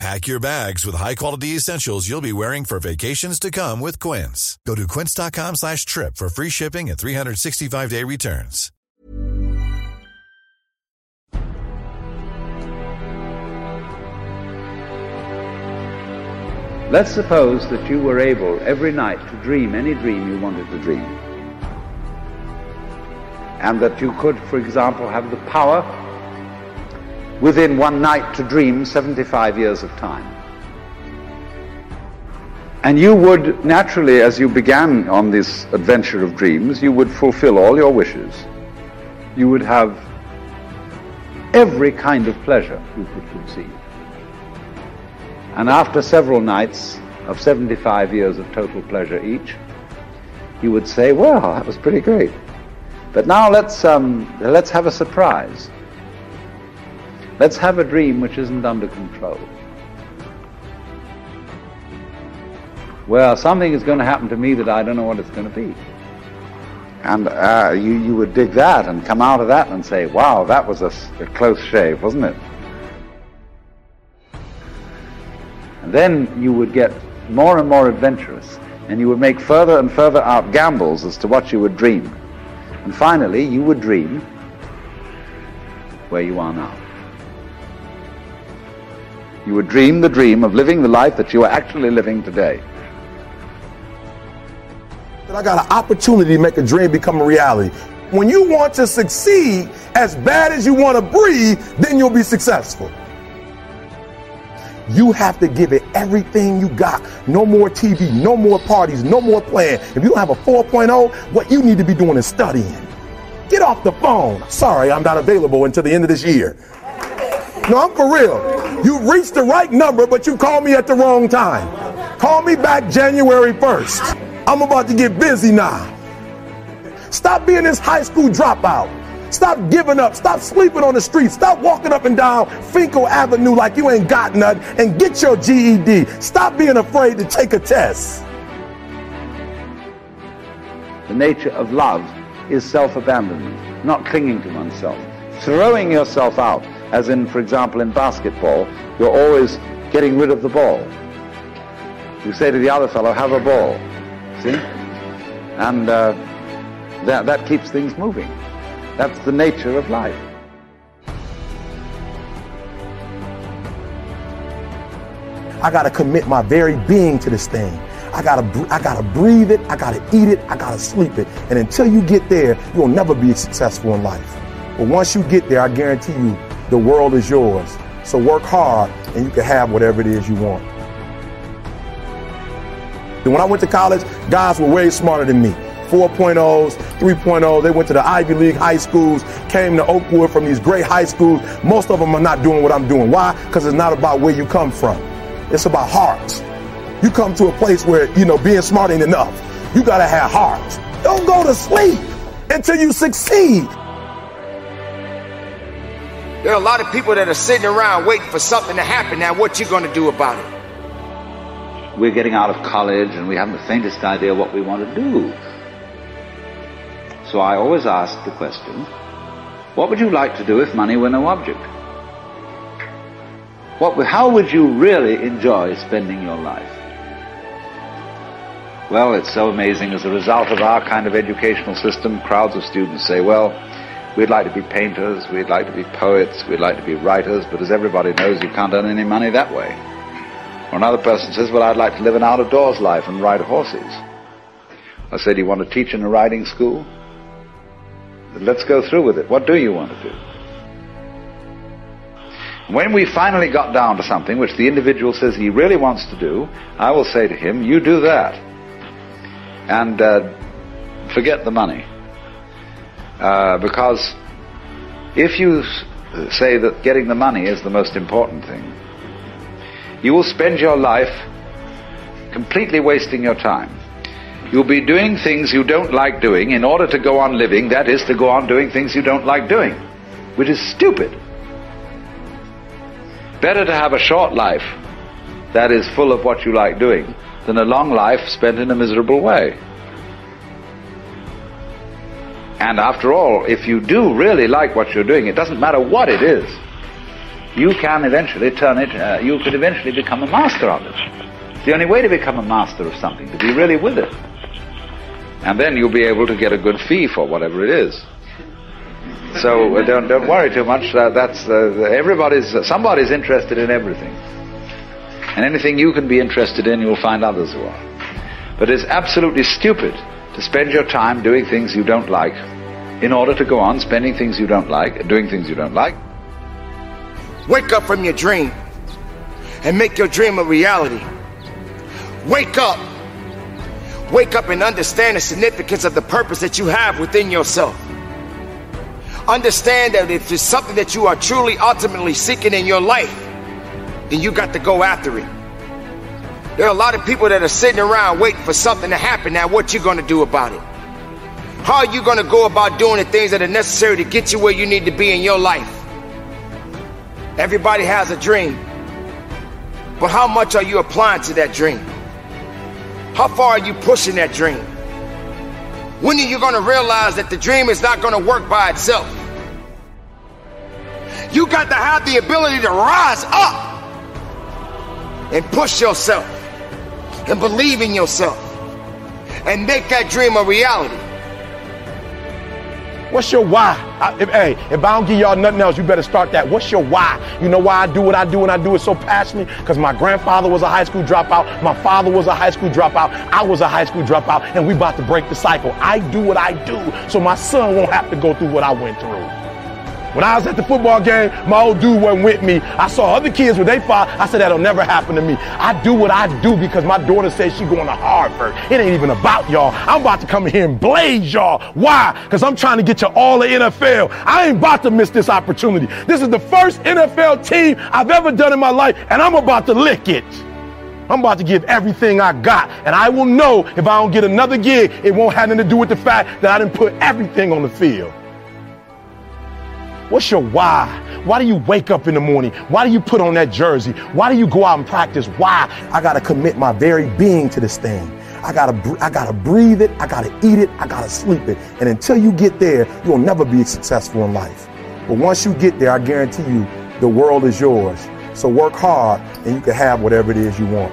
Pack your bags with high-quality essentials you'll be wearing for vacations to come with Quince. Go to quince.com slash trip for free shipping and 365-day returns. Let's suppose that you were able every night to dream any dream you wanted to dream. And that you could, for example, have the power within one night to dream 75 years of time. And you would naturally, as you began on this adventure of dreams, you would fulfill all your wishes. You would have every kind of pleasure you could conceive. And after several nights of 75 years of total pleasure each, you would say, well, that was pretty great. But now let's, um, let's have a surprise. Let's have a dream which isn't under control. Well, something is going to happen to me that I don't know what it's going to be. And uh, you, you would dig that and come out of that and say, wow, that was a close shave, wasn't it? And then you would get more and more adventurous, and you would make further and further out gambles as to what you would dream. And finally, you would dream where you are now. You would dream the dream of living the life that you are actually living today. I got an opportunity to make a dream become a reality. When you want to succeed as bad as you want to breathe, then you'll be successful. You have to give it everything you got. No more TV, no more parties, no more playing. If you have a 4.0, what you need to be doing is studying. Get off the phone. Sorry, I'm not available until the end of this year. No, I'm for real. You reached the right number, but you called me at the wrong time. Call me back January 1st. I'm about to get busy now. Stop being this high school dropout. Stop giving up. Stop sleeping on the street. Stop walking up and down Finkel Avenue like you ain't got nothing and get your GED. Stop being afraid to take a test. The nature of love is self-abandonment, not clinging to oneself. Throwing yourself out, as in, for example, in basketball, you're always getting rid of the ball. You say to the other fellow, have a ball. See? And uh, that, that keeps things moving. That's the nature of life. I gotta commit my very being to this thing. I gotta, I gotta breathe it. I gotta eat it. I gotta sleep it. And until you get there, you'll never be successful in life. But once you get there, I guarantee you, the world is yours. So work hard, and you can have whatever it is you want. And when I went to college, guys were way smarter than me. 4.0s, 3.0s. They went to the Ivy League high schools, came to Oakwood from these great high schools. Most of them are not doing what I'm doing. Why? Because it's not about where you come from. It's about heart. You come to a place where, you know, being smart ain't enough. You gotta have heart. Don't go to sleep until you succeed. There are a lot of people that are sitting around waiting for something to happen. Now, what you going to do about it? We're getting out of college and we haven't the faintest idea what we want to do. So I always ask the question, what would you like to do if money were no object? What, how would you really enjoy spending your life? Well, it's so amazing. As a result of our kind of educational system, crowds of students say, well, we'd like to be painters, we'd like to be poets, we'd like to be writers, but as everybody knows, you can't earn any money that way. Or another person says, well, I'd like to live an out-of-doors life and ride horses. I said, you want to teach in a riding school? Let's go through with it. What do you want to do? When we finally got down to something which the individual says he really wants to do, I will say to him, you do that. And uh, forget the money. Uh, because if you say that getting the money is the most important thing, you will spend your life completely wasting your time. You'll be doing things you don't like doing in order to go on living, that is, to go on doing things you don't like doing, which is stupid. Better to have a short life that is full of what you like doing than a long life spent in a miserable way. And after all, if you do really like what you're doing, it doesn't matter what it is, you can eventually turn it, uh, you could eventually become a master of it. The only way to become a master of something, to be really with it. And then you'll be able to get a good fee for whatever it is. So uh, don't don't worry too much. Uh, that's uh, everybody's somebody's interested in everything, and anything you can be interested in, you'll find others who are. But it's absolutely stupid to spend your time doing things you don't like, in order to go on spending things you don't like, doing things you don't like. Wake up from your dream and make your dream a reality. Wake up. Wake up and understand the significance of the purpose that you have within yourself. Understand that if it's something that you are truly ultimately seeking in your life, then you got to go after it. There are a lot of people that are sitting around waiting for something to happen. Now, what you gonna do about it? How are you gonna go about doing the things that are necessary to get you where you need to be in your life? Everybody has a dream. But how much are you applying to that dream? How far are you pushing that dream? When are you going to realize that the dream is not going to work by itself? You got to have the ability to rise up and push yourself and believe in yourself and make that dream a reality. What's your why? I, if, hey, if I don't give y'all nothing else, you better start that. What's your why? You know why I do what I do and I do it so passionately? Because my grandfather was a high school dropout. My father was a high school dropout. I was a high school dropout. And we about to break the cycle. I do what I do so my son won't have to go through what I went through. When I was at the football game, my old dude wasn't with me. I saw other kids with their father. I said, that'll never happen to me. I do what I do because my daughter says she's going to Harvard. It ain't even about y'all. I'm about to come here and blaze y'all. Why? Because I'm trying to get you all the NFL. I ain't about to miss this opportunity. This is the first NFL team I've ever done in my life, and I'm about to lick it. I'm about to give everything I got. And I will know if I don't get another gig, it won't have anything to do with the fact that I didn't put everything on the field. What's your why? Why do you wake up in the morning? Why do you put on that jersey? Why do you go out and practice? Why? I got to commit my very being to this thing. I gotta, I gotta breathe it. I gotta eat it. I gotta sleep it. And until you get there, you'll never be successful in life. But once you get there, I guarantee you, the world is yours. So work hard, and you can have whatever it is you want.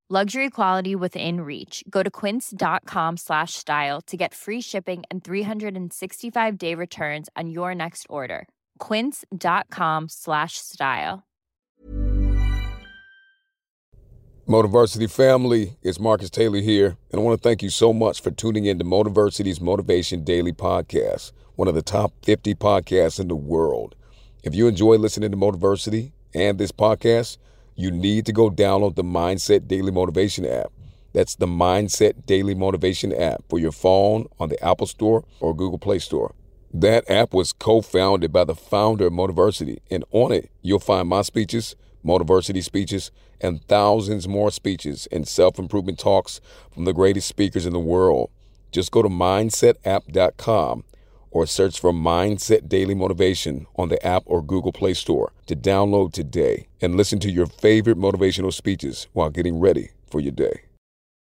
Luxury quality within reach. Go to quince.com slash style to get free shipping and 365 day returns on your next order. Quince.com slash style. Motiversity family, it's Marcus Taylor here, and I want to thank you so much for tuning in to Motiversity's Motivation Daily Podcast, one of the top 50 podcasts in the world. If you enjoy listening to Motiversity and this podcast, you need to go download the Mindset Daily Motivation app. That's the Mindset Daily Motivation app for your phone on the Apple Store or Google Play Store. That app was co founded by the founder of Motiversity, and on it, you'll find my speeches, Motiversity speeches, and thousands more speeches and self improvement talks from the greatest speakers in the world. Just go to mindsetapp.com or search for Mindset Daily Motivation on the app or Google Play Store to download today and listen to your favorite motivational speeches while getting ready for your day.